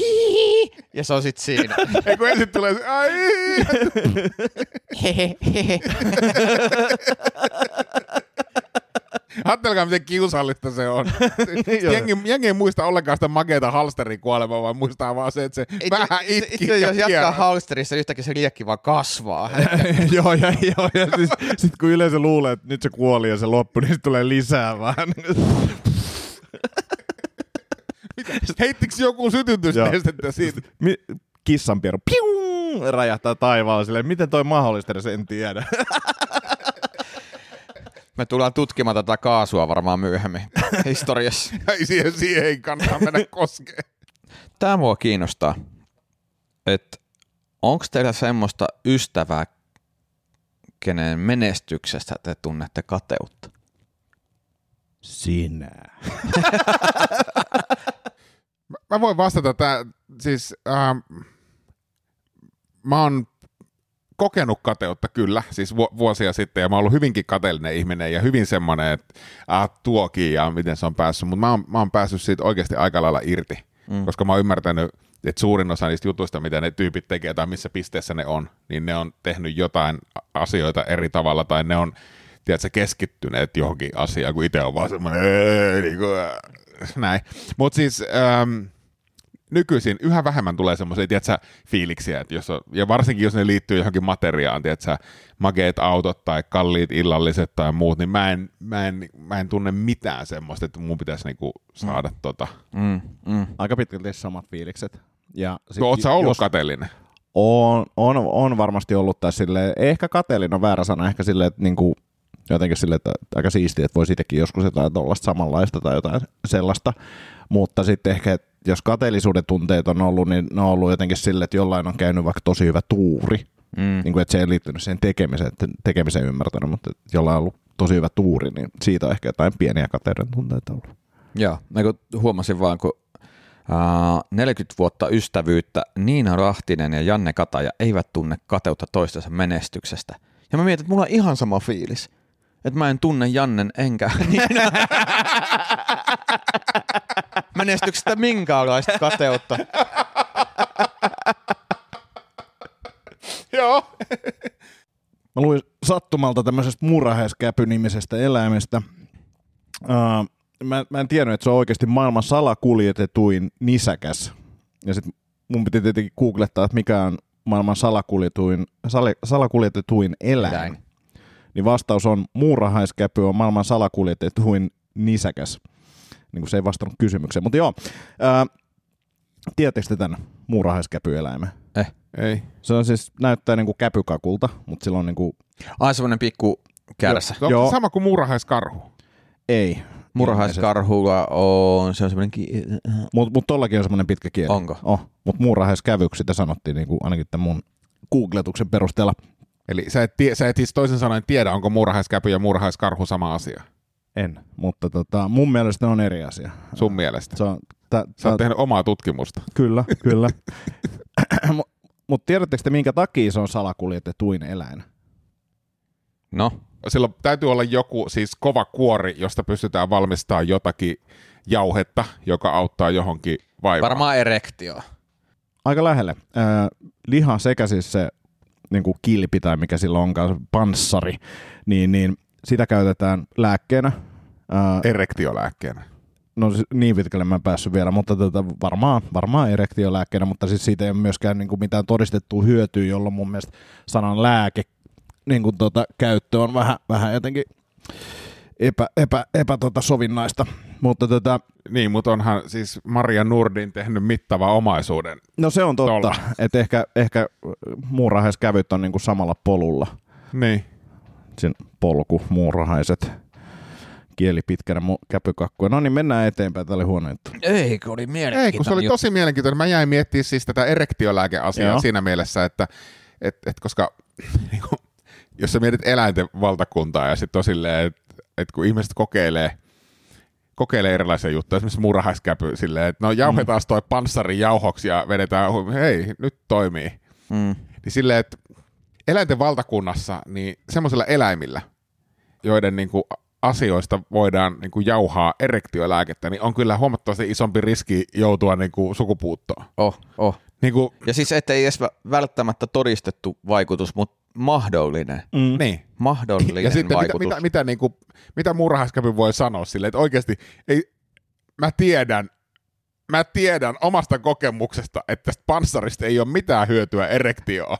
Speaker 2: ja se on sit siinä.
Speaker 1: Ei kun ensin tulee se, ai. Ajattelkaa, miten kiusallista se on. jengi, jengi ei muista ollenkaan sitä makeita halsterin kuolemaa, vaan muistaa vaan se, että se ei, vähän itki.
Speaker 2: Itse, jos jatkaa halsterissa, yhtäkkiä se liekki vaan kasvaa.
Speaker 3: joo, ja, joo, ja siis, sit kun yleensä luulee, että nyt se kuoli ja se loppui, niin tulee lisää vähän.
Speaker 1: Heittikö joku sytytysnestettä siitä?
Speaker 3: Kissanpieru piu, räjähtää taivaalla silleen, miten toi mahdollista, en tiedä.
Speaker 2: Me tullaan tutkimaan tätä kaasua varmaan myöhemmin historiassa.
Speaker 1: ei siihen, siihen ei kannata mennä koskeen.
Speaker 2: Tämä mua kiinnostaa, että onko teillä semmoista ystävää, kenen menestyksestä te tunnette kateutta?
Speaker 3: Sinä.
Speaker 1: mä voin vastata, tää, siis äh, mä oon kokenut kateutta kyllä, siis vuosia sitten, ja mä oon ollut hyvinkin kateellinen ihminen ja hyvin semmoinen, että äh, tuokin ja miten se on päässyt, mutta mä oon, mä oon päässyt siitä oikeasti aika lailla irti, mm. koska mä oon ymmärtänyt, että suurin osa niistä jutuista, mitä ne tyypit tekee tai missä pisteessä ne on, niin ne on tehnyt jotain asioita eri tavalla tai ne on tiedätkö, keskittyneet johonkin asiaan, kun itse on vaan semmoinen, niin kuin, näin. Mutta siis, ähm, nykyisin yhä vähemmän tulee semmoisia, tiedätkö, fiiliksiä, että jos on, ja varsinkin jos ne liittyy johonkin materiaan, tiedätkö, mageet autot tai kalliit illalliset tai muut, niin mä en, mä en, mä en tunne mitään semmoista, että mun pitäisi niinku saada mm. tota.
Speaker 3: Mm, mm. Aika pitkälti samat fiilikset. Ja
Speaker 1: sit, Oot sä ollut jos... kateellinen?
Speaker 3: On, on, on varmasti ollut tässä silleen, ehkä kateellinen on väärä sana, ehkä silleen, että niinku, jotenkin silleen, että aika siistiä, että voisi itsekin joskus jotain tuollaista samanlaista tai jotain sellaista, mutta sitten ehkä, jos kateellisuuden tunteet on ollut, niin ne on ollut jotenkin sille, että jollain on käynyt vaikka tosi hyvä tuuri. Mm. Niin kuin, että se ei liittynyt siihen tekemiseen, tekemiseen ymmärtänyt, mutta jollain on ollut tosi hyvä tuuri, niin siitä on ehkä jotain pieniä kateuden tunteita ollut.
Speaker 2: Joo, niin huomasin vaan, kun Uh, 40 vuotta ystävyyttä, Niina Rahtinen ja Janne Kataja eivät tunne kateutta toistensa menestyksestä. Ja mä mietin, että mulla on ihan sama fiilis. Että mä en tunne Jannen enkä Niina. menestyksestä minkäänlaista kateutta.
Speaker 1: Joo.
Speaker 3: Mä luin sattumalta tämmöisestä murahäiskäpy-nimisestä eläimestä. Uh, mä, mä en tiennyt, että se on oikeasti maailman salakuljetetuin nisäkäs. Ja sitten mun piti tietenkin googlettaa, että mikä on maailman salakuljetuin, sal, salakuljetetuin eläin. eläin. Niin vastaus on muurahaiskäpy on maailman salakuljetetuin nisäkäs niin kuin se ei vastannut kysymykseen. Mutta joo, ää, tiedättekö te tämän muurahaiskäpyeläimen?
Speaker 2: Eh.
Speaker 1: Ei.
Speaker 3: Se on siis, näyttää niin kuin käpykakulta, mutta sillä on niin kuin...
Speaker 2: Ai semmoinen pikku kärsässä.
Speaker 1: Joo, joo. sama kuin muurahaiskarhu?
Speaker 3: Ei.
Speaker 2: Murhaiskarhulla on, se on semmoinen, ki-
Speaker 3: Mutta mut tollakin on semmoinen pitkä kieli.
Speaker 2: onko?
Speaker 3: Oh, mutta muurahaiskävyksi sitä sanottiin niin kuin ainakin tämän mun googletuksen perusteella.
Speaker 1: Eli sä et, tie, sä et siis toisin sanoen tiedä, onko muurahaiskäpy ja muurahaiskarhu sama asia
Speaker 3: En, mutta tota, mun mielestä ne on eri asia.
Speaker 1: sun mielestä.
Speaker 3: Se on, tä,
Speaker 1: Sä oot tehnyt omaa tutkimusta.
Speaker 3: kyllä, kyllä. mutta tiedättekö te, minkä takia se on salakuljetetuin eläin?
Speaker 2: No,
Speaker 1: Silloin täytyy olla joku siis kova kuori, josta pystytään valmistamaan jotakin jauhetta, joka auttaa johonkin vaivaan.
Speaker 2: varmaan erektio.
Speaker 3: Aika lähelle. Äh, liha sekä siis se niin kuin kilpi tai mikä sillä onkaan, panssari, niin, niin sitä käytetään lääkkeenä. Äh,
Speaker 1: Erektiolääkkeenä.
Speaker 3: no s- niin pitkälle mä en päässyt vielä, mutta tota, varmaan, varmaan erektiolääkkeenä, mutta siis siitä ei ole myöskään niin kuin mitään todistettua hyötyä, jolloin mun mielestä sanan lääke niin kuin tota, käyttö on vähän, vähän jotenkin epä, epä, epä tota sovinnaista. Mutta tota,
Speaker 1: Niin, mutta onhan siis Maria Nurdin tehnyt mittava omaisuuden.
Speaker 3: no se on totta, että ehkä, ehkä muurahaiskävyt on niin kuin samalla polulla.
Speaker 1: Niin.
Speaker 3: Sen polku, muurahaiset, kieli pitkänä, mu- käpykakkuja. No niin, mennään eteenpäin. Tämä oli huono juttu.
Speaker 2: Eikö, oli mielenkiintoinen
Speaker 1: Ei, kun se oli tosi mielenkiintoinen. Mä jäin miettimään siis tätä erektiolääkeasiaa
Speaker 3: Joo.
Speaker 1: siinä mielessä, että et, et koska niin kuin, jos sä mietit eläinten valtakuntaa ja sitten on silleen, että et kun ihmiset kokeilee, kokeilee erilaisia juttuja, esimerkiksi murhaiskäpy silleen, että no jauhetaan toi panssari jauhoksi ja vedetään, hei, nyt toimii.
Speaker 2: Mm.
Speaker 1: Niin silleen, että eläinten valtakunnassa, niin semmoisilla eläimillä, joiden niin kuin asioista voidaan niin kuin jauhaa erektiolääkettä, niin on kyllä huomattavasti isompi riski joutua niin kuin sukupuuttoon.
Speaker 2: Oh, oh.
Speaker 1: Niin, kuin,
Speaker 2: Ja siis ettei edes vä- välttämättä todistettu vaikutus, mutta mahdollinen.
Speaker 3: Mm.
Speaker 1: niin.
Speaker 2: Mahdollinen
Speaker 1: Ja sitten mitä,
Speaker 2: vaikutus.
Speaker 1: mitä, mitä, niin kuin, mitä murhaiskäpy voi sanoa silleen, että oikeasti ei, mä tiedän, mä tiedän omasta kokemuksesta, että tästä panssarista ei ole mitään hyötyä erektioon.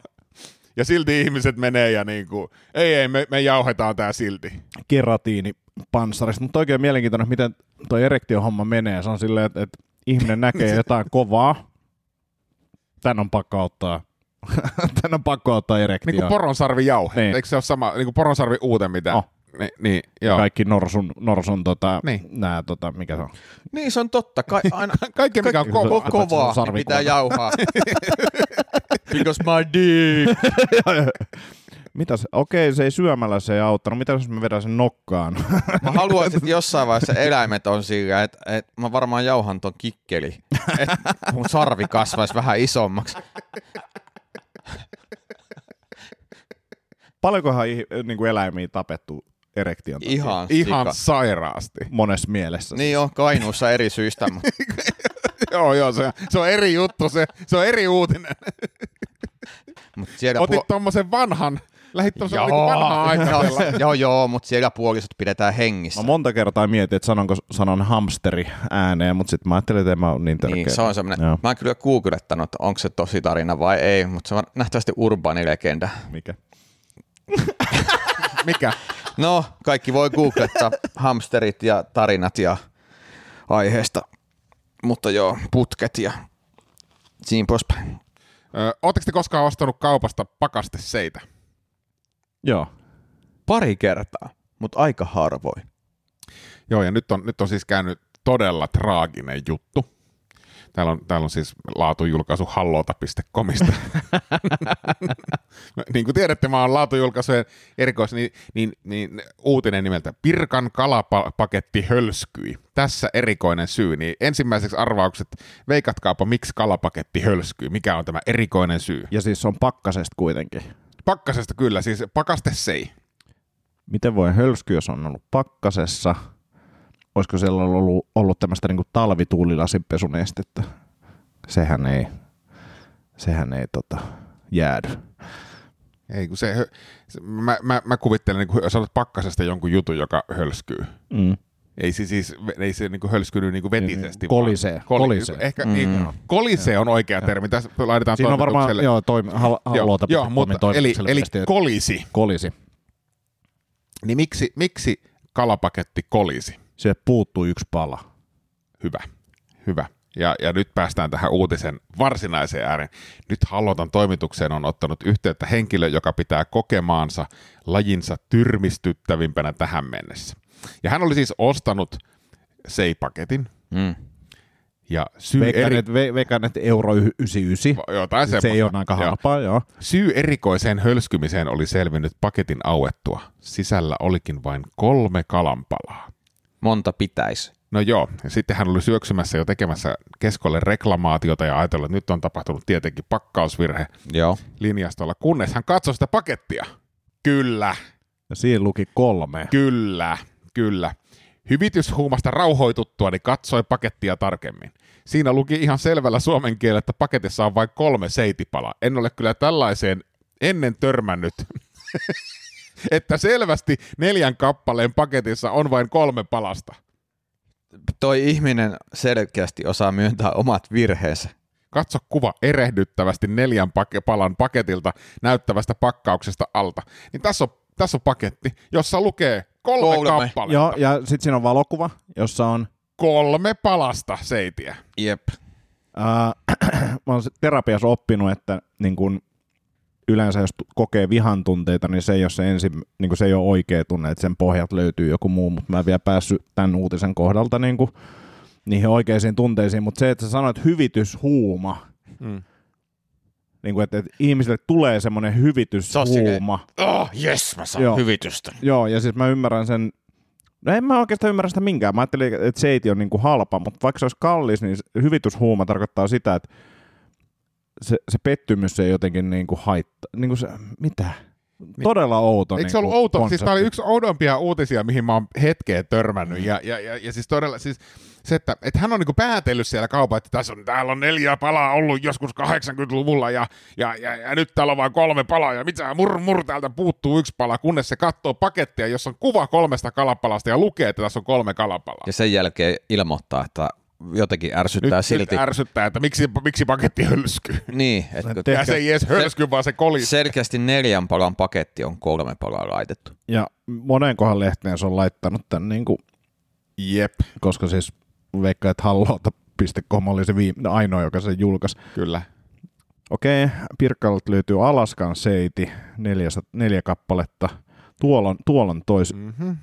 Speaker 1: Ja silti ihmiset menee ja niin kuin, ei, ei, me, me jauhetaan tää silti.
Speaker 3: keratiinipanssarista, mutta oikein mielenkiintoinen, miten toi erektiohomma menee. Se on silleen, että, että ihminen näkee jotain kovaa, tän on pakko ottaa, tän on pakko ottaa erektio.
Speaker 1: Niin kuin poronsarvi jauhe.
Speaker 3: Niin.
Speaker 1: Eikö se ole sama, niin kuin poronsarvi uuten mitä?
Speaker 3: Oh.
Speaker 1: Ni, niin, joo.
Speaker 3: Kaikki norsun, norsun tota,
Speaker 1: Niin.
Speaker 3: nää, tota, mikä se on?
Speaker 2: Niin se on totta. Ka- aina,
Speaker 1: Kaikki mikä on
Speaker 2: ko-
Speaker 1: kova.
Speaker 2: ko- kovaa niin pitää jauhaa. Because my dick.
Speaker 3: Mitä se, okei, se ei syömällä se ei auttanut. Mitä jos mä vedän sen nokkaan?
Speaker 2: Mä haluaisin, että jossain vaiheessa eläimet on sillä, että, että mä varmaan jauhan ton kikkeli. Että mun sarvi kasvaisi vähän isommaksi.
Speaker 3: Paljonkohan ih- niin kuin eläimiä tapettu erektion takia?
Speaker 2: Ihan,
Speaker 1: Ihan
Speaker 2: sika.
Speaker 1: sairaasti.
Speaker 3: monessa mielessä.
Speaker 2: Niin on Kainuussa eri syistä, mutta
Speaker 1: joo, joo, se, se on eri juttu, se, se on eri uutinen.
Speaker 2: mut siellä
Speaker 1: Otit
Speaker 2: puo-
Speaker 1: tommosen vanhan, lähit tommosen niin vanhaa aikaisella.
Speaker 2: joo, joo, mutta siellä puolisot pidetään hengissä.
Speaker 3: Mä monta kertaa mietin, että sanonko sanon hamsteri ääneen, mutta sitten mä ajattelin, että en mä ole niin tärkeä.
Speaker 2: Niin, se on semmoinen.
Speaker 3: Joo.
Speaker 2: Mä oon kyllä googlettanut, onko se tosi tarina vai ei, mutta se on nähtävästi urbaani legenda.
Speaker 3: Mikä?
Speaker 1: Mikä?
Speaker 2: No, kaikki voi googlettaa hamsterit ja tarinat ja aiheesta. Mutta joo, putket ja siinä poispäin.
Speaker 1: Oletteko te koskaan ostanut kaupasta pakasteseitä?
Speaker 3: Joo.
Speaker 2: Pari kertaa, mutta aika harvoin.
Speaker 1: Joo, ja nyt on, nyt on siis käynyt todella traaginen juttu. Täällä on, täällä on siis laatujulkaisu hallota.comista. niin kuin tiedätte, mä oon laatujulkaisujen erikois, niin, niin, niin uutinen nimeltä Pirkan kalapaketti hölskyi. Tässä erikoinen syy. Niin ensimmäiseksi arvaukset, veikatkaapa miksi kalapaketti hölskyi. Mikä on tämä erikoinen syy?
Speaker 3: Ja siis se on pakkasesta kuitenkin.
Speaker 1: Pakkasesta kyllä, siis pakastesei.
Speaker 3: Miten voi hölsky, jos on ollut pakkasessa? Olisiko siellä ollut, ollut tämmöistä niin talvituulilasinpesunestettä? Sehän ei, sehän ei tota, jäädy.
Speaker 1: Ei, kun se, se mä, mä, mä kuvittelen, niin kun olet pakkasesta jonkun jutun, joka hölskyy.
Speaker 3: Mm.
Speaker 1: Ei se siis ei se niinku hölskynyt niinku vetisesti.
Speaker 3: Kolisee,
Speaker 1: vaan- Koli,
Speaker 3: kolisee.
Speaker 1: Ehkä
Speaker 2: Mm.
Speaker 1: niin, kolisee on oikea termi. Tässä laitetaan
Speaker 3: Siinä on varmaan, joo, toimi, hal, halluota
Speaker 1: joo, mutta eli, eli kolisi.
Speaker 3: kolisi.
Speaker 1: Niin miksi, miksi kalapaketti kolisi?
Speaker 3: Se puuttuu yksi pala.
Speaker 1: Hyvä, hyvä. Ja, ja nyt päästään tähän uutisen varsinaiseen ääreen. Nyt Hallotan toimitukseen on ottanut yhteyttä henkilö, joka pitää kokemaansa lajinsa tyrmistyttävimpänä tähän mennessä. Ja hän oli siis ostanut seipaketin.
Speaker 2: Mm.
Speaker 1: Ja syy,
Speaker 3: Veikkaan,
Speaker 1: eri...
Speaker 3: että, ve, veikkaan, että euro y- 99.
Speaker 1: Jotain
Speaker 3: Se ei ole aika
Speaker 1: Joo.
Speaker 3: halpaa, joo.
Speaker 1: Syy erikoiseen hölskymiseen oli selvinnyt paketin auettua. Sisällä olikin vain kolme kalanpalaa.
Speaker 2: Monta pitäisi.
Speaker 1: No joo, ja sitten hän oli syöksymässä jo tekemässä keskolle reklamaatiota ja ajatellut, että nyt on tapahtunut tietenkin pakkausvirhe
Speaker 2: Joo.
Speaker 1: linjastolla, kunnes hän katsoi sitä pakettia. Kyllä,
Speaker 3: Ja siinä luki kolme.
Speaker 1: kyllä, kyllä. Hyvityshuumasta rauhoituttuani katsoi pakettia tarkemmin. Siinä luki ihan selvällä suomen kielellä, että paketissa on vain kolme seitipalaa. En ole kyllä tällaiseen ennen törmännyt, että selvästi neljän kappaleen paketissa on vain kolme palasta.
Speaker 2: Toi ihminen selkeästi osaa myöntää omat virheensä.
Speaker 1: Katso kuva erehdyttävästi neljän pake- palan paketilta näyttävästä pakkauksesta alta. Niin tässä on, tässä on paketti, jossa lukee kolme,
Speaker 2: Kolme.
Speaker 1: kappaletta.
Speaker 3: Joo, ja sitten siinä on valokuva, jossa on
Speaker 1: Kolme palasta seitiä.
Speaker 2: Jep.
Speaker 3: Ää, mä oon terapiassa oppinut, että niin kun yleensä jos kokee vihan tunteita, niin se ei ole se, ensi, niin kun se ei ole oikea tunne, että sen pohjat löytyy joku muu, mutta mä en vielä päässyt tämän uutisen kohdalta niin kun, niihin oikeisiin tunteisiin, mutta se, että sä sanoit hyvityshuuma,
Speaker 1: Mm.
Speaker 3: niin kun, että, että ihmisille tulee semmoinen hyvityshuuma.
Speaker 2: Oh, yes, mä saan
Speaker 3: Joo.
Speaker 2: hyvitystä.
Speaker 3: Joo, ja siis mä ymmärrän sen, no en mä oikeastaan ymmärrä sitä minkään. Mä ajattelin, että seiti on niinku halpa, mutta vaikka se olisi kallis, niin se hyvityshuuma tarkoittaa sitä, että se, se pettymys ei jotenkin niinku haittaa. Niinku se, mitä? Todella outo.
Speaker 1: Eikö se
Speaker 3: niinku
Speaker 1: ollut outo? Siis tämä oli yksi oudompia uutisia, mihin mä oon hetkeen törmännyt. Ja, ja, ja, ja siis todella, siis se, että, että hän on niinku päätellyt siellä kaupan, että tässä on, täällä on neljä palaa ollut joskus 80-luvulla ja, ja, ja, ja nyt täällä on vain kolme palaa ja mitä mur, mur täältä puuttuu yksi pala, kunnes se katsoo pakettia, jossa on kuva kolmesta kalapalasta ja lukee, että tässä on kolme kalapalaa.
Speaker 2: Ja sen jälkeen ilmoittaa, että jotenkin ärsyttää
Speaker 1: Nyt,
Speaker 2: silti.
Speaker 1: nyt ärsyttää, että miksi, miksi paketti hölskyy.
Speaker 2: niin, että
Speaker 1: se ei edes hölsky, vaan se koli.
Speaker 2: selkeästi neljän palan paketti on kolme palaa laitettu.
Speaker 3: Ja monen kohan lehteen se on laittanut tämän, niinku,
Speaker 1: Jep,
Speaker 3: koska siis veikkaa, että hallota.com oli se viime, ainoa, joka sen julkaisi.
Speaker 1: kyllä.
Speaker 3: Okei, Pirkkalta löytyy Alaskan seiti, neljä, neljä kappaletta. Tuolla on, tuolla on tois
Speaker 1: Mm-hmm.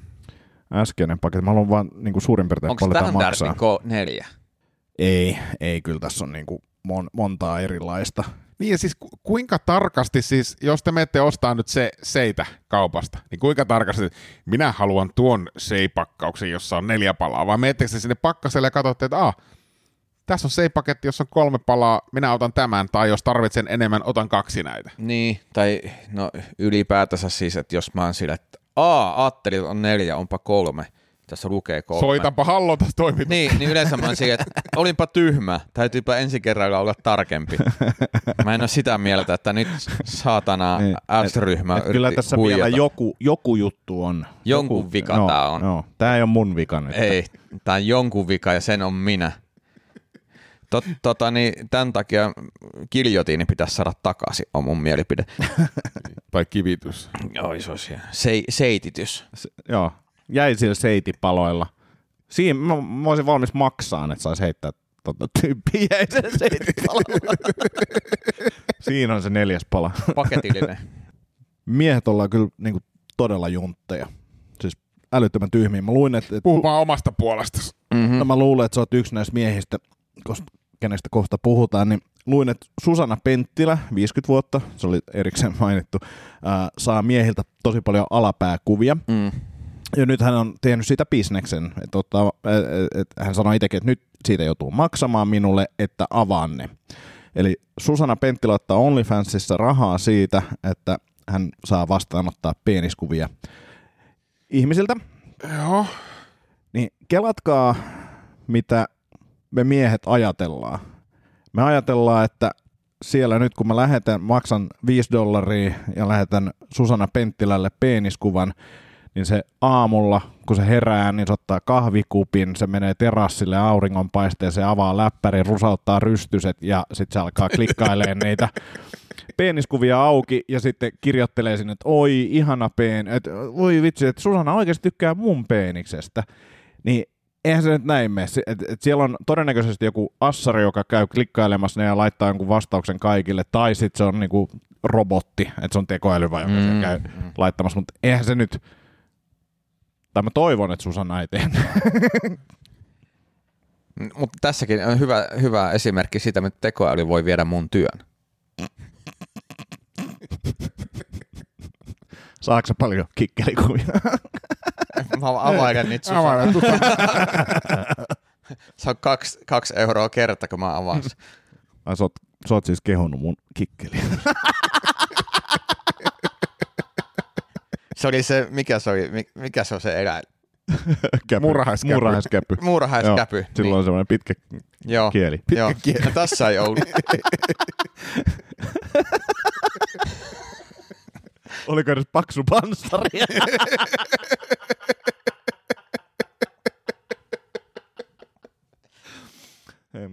Speaker 3: Äskeinen paketti. Mä haluan vaan niin kuin suurin piirtein
Speaker 2: Onko
Speaker 3: paljon tämä maksaa.
Speaker 2: ko- neljä?
Speaker 3: Ei, ei, kyllä tässä on niin kuin mon, montaa erilaista.
Speaker 1: Niin ja siis ku- kuinka tarkasti siis, jos te menette ostaa nyt se seitä kaupasta, niin kuinka tarkasti, minä haluan tuon seipakkauksen, jossa on neljä palaa, vai menettekö te sinne pakkaselle ja katsotte, että ah, tässä on seipaketti, jossa on kolme palaa, minä otan tämän, tai jos tarvitsen enemmän, otan kaksi näitä.
Speaker 2: Niin, tai no ylipäätänsä siis, että jos mä oon sillä, että aa, ajattelin, on neljä, onpa kolme. Tässä lukee kolme.
Speaker 1: Soitanpa hallota toimitus.
Speaker 2: Niin, niin yleensä mä sillä, että olinpa tyhmä, täytyypä ensi kerralla olla tarkempi. Mä en ole sitä mieltä, että nyt saatana
Speaker 3: Niin,
Speaker 2: S-ryhmä
Speaker 3: Et kyllä
Speaker 2: yritti
Speaker 3: tässä
Speaker 2: huijata.
Speaker 3: vielä joku, joku juttu on.
Speaker 2: Jonkun
Speaker 3: joku,
Speaker 2: vika
Speaker 3: joo,
Speaker 2: tää on.
Speaker 3: Joo, tää ei ole mun vika nyt.
Speaker 2: Ei, tämä on jonkun vika ja sen on minä. Tot, tota, niin, tämän takia kiljotiini pitäisi saada takaisin, on mun mielipide.
Speaker 1: Tai kivitys.
Speaker 2: Joo, se olisi. Se, seititys.
Speaker 3: Se, joo, jäi sillä seitipaloilla. Siinä mä, mä olisin valmis maksaa, että saisi heittää tota tyyppiä jäi sen seitipaloilla. Siinä on se neljäs pala.
Speaker 2: Paketillinen.
Speaker 3: Miehet ollaan kyllä niin kuin, todella juntteja. Siis älyttömän tyhmiä. Mä luin, että, että
Speaker 1: Puhu vaan omasta puolestasi.
Speaker 2: Mm-hmm.
Speaker 3: no, mä luulen, että sä oot yksi näistä miehistä, kos- kenestä kohta puhutaan, niin luin, että Susanna Penttilä, 50 vuotta, se oli erikseen mainittu, ää, saa miehiltä tosi paljon alapääkuvia.
Speaker 2: Mm.
Speaker 3: Ja nyt hän on tehnyt siitä bisneksen. Että ottaa, et, et, hän sanoi itsekin, että nyt siitä joutuu maksamaan minulle, että avaan ne. Eli Susanna Penttilä ottaa OnlyFansissa rahaa siitä, että hän saa vastaanottaa peniskuvia ihmisiltä.
Speaker 1: Joo.
Speaker 3: Niin kelatkaa, mitä me miehet ajatellaan. Me ajatellaan, että siellä nyt kun mä lähetän, maksan 5 dollaria ja lähetän Susanna Penttilälle peniskuvan, niin se aamulla, kun se herää, niin se ottaa kahvikupin, se menee terassille auringonpaisteeseen, avaa läppärin, rusauttaa rystyset ja sitten se alkaa klikkailemaan niitä peniskuvia auki ja sitten kirjoittelee sinne, että oi ihana pen, että voi vitsi, että Susanna oikeasti tykkää mun peeniksestä. Niin eihän se nyt näin mene. Se- Et, et siellä on todennäköisesti joku assari, joka käy klikkailemassa ne ja laittaa jonkun vastauksen kaikille, tai sitten se on niinku robotti, että se on tekoäly vai joka mm.
Speaker 2: Mm,
Speaker 3: käy laittamassa, mutta eihän se nyt, tai mä toivon, että Susanna ei tehnyt.
Speaker 2: Mutta tässäkin on hyvä, hyvä esimerkki siitä, että tekoäly voi viedä mun työn.
Speaker 3: Saatko paljon kikkelikuvia?
Speaker 2: Mä availen niitä sun
Speaker 1: Availen.
Speaker 2: Se on kaksi, kaksi euroa kerta, kun mä avaan sen.
Speaker 3: Ai sä oot, sä oot siis kehonnut mun kikkeliä.
Speaker 2: Se oli se, mikä se, oli, mi- mikä se on se eläin?
Speaker 3: Käpy.
Speaker 1: Muurahaiskäpy.
Speaker 3: Muurahaiskäpy.
Speaker 2: Muurahaiskäpy.
Speaker 3: Joo, Silloin on semmoinen pitkä
Speaker 2: Joo.
Speaker 3: kieli.
Speaker 2: Joo. No, tässä ei ollut.
Speaker 3: Oliko edes paksu panssari?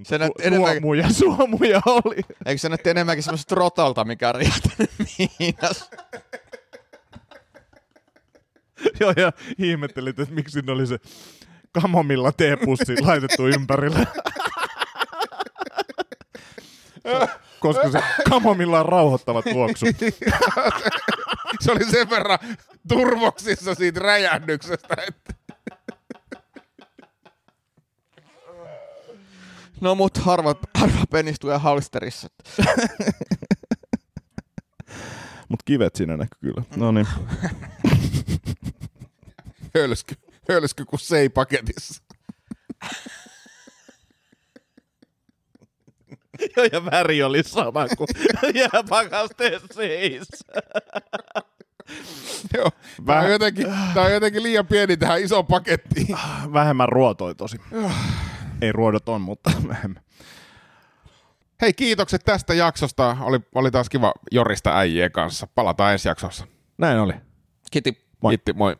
Speaker 2: Se
Speaker 3: su-
Speaker 2: näytti enemmän-
Speaker 3: Suomuja, suomuja oli.
Speaker 2: Eikö se näytti enemmänkin semmoista rotolta, mikä on?
Speaker 3: Joo, ja ihmettelit, että miksi siinä oli se kamomilla teepussi laitettu ympärille. Koska se kamomilla on rauhoittavat tuoksut.
Speaker 1: Se oli sen verran turvoksissa siitä räjähdyksestä, että
Speaker 2: No mut harva, harva penis tulee halsterissa.
Speaker 3: Mut kivet siinä näkyy kyllä. No niin.
Speaker 1: hölsky, hölsky kuin seipaketissa.
Speaker 3: Joo, ja väri oli sama kuin jääpakasteen seis.
Speaker 1: Joo, tää on, jotenkin, tää on jotenkin liian pieni tähän isoon pakettiin.
Speaker 3: Vähemmän ruotoi tosi. Ei ruodot on, mutta vähemmän.
Speaker 1: Hei, kiitokset tästä jaksosta. Oli, oli taas kiva jorista äijien kanssa. Palataan ensi jaksossa.
Speaker 3: Näin oli.
Speaker 2: Kiti.
Speaker 3: Moi.
Speaker 1: Kiitti, moi.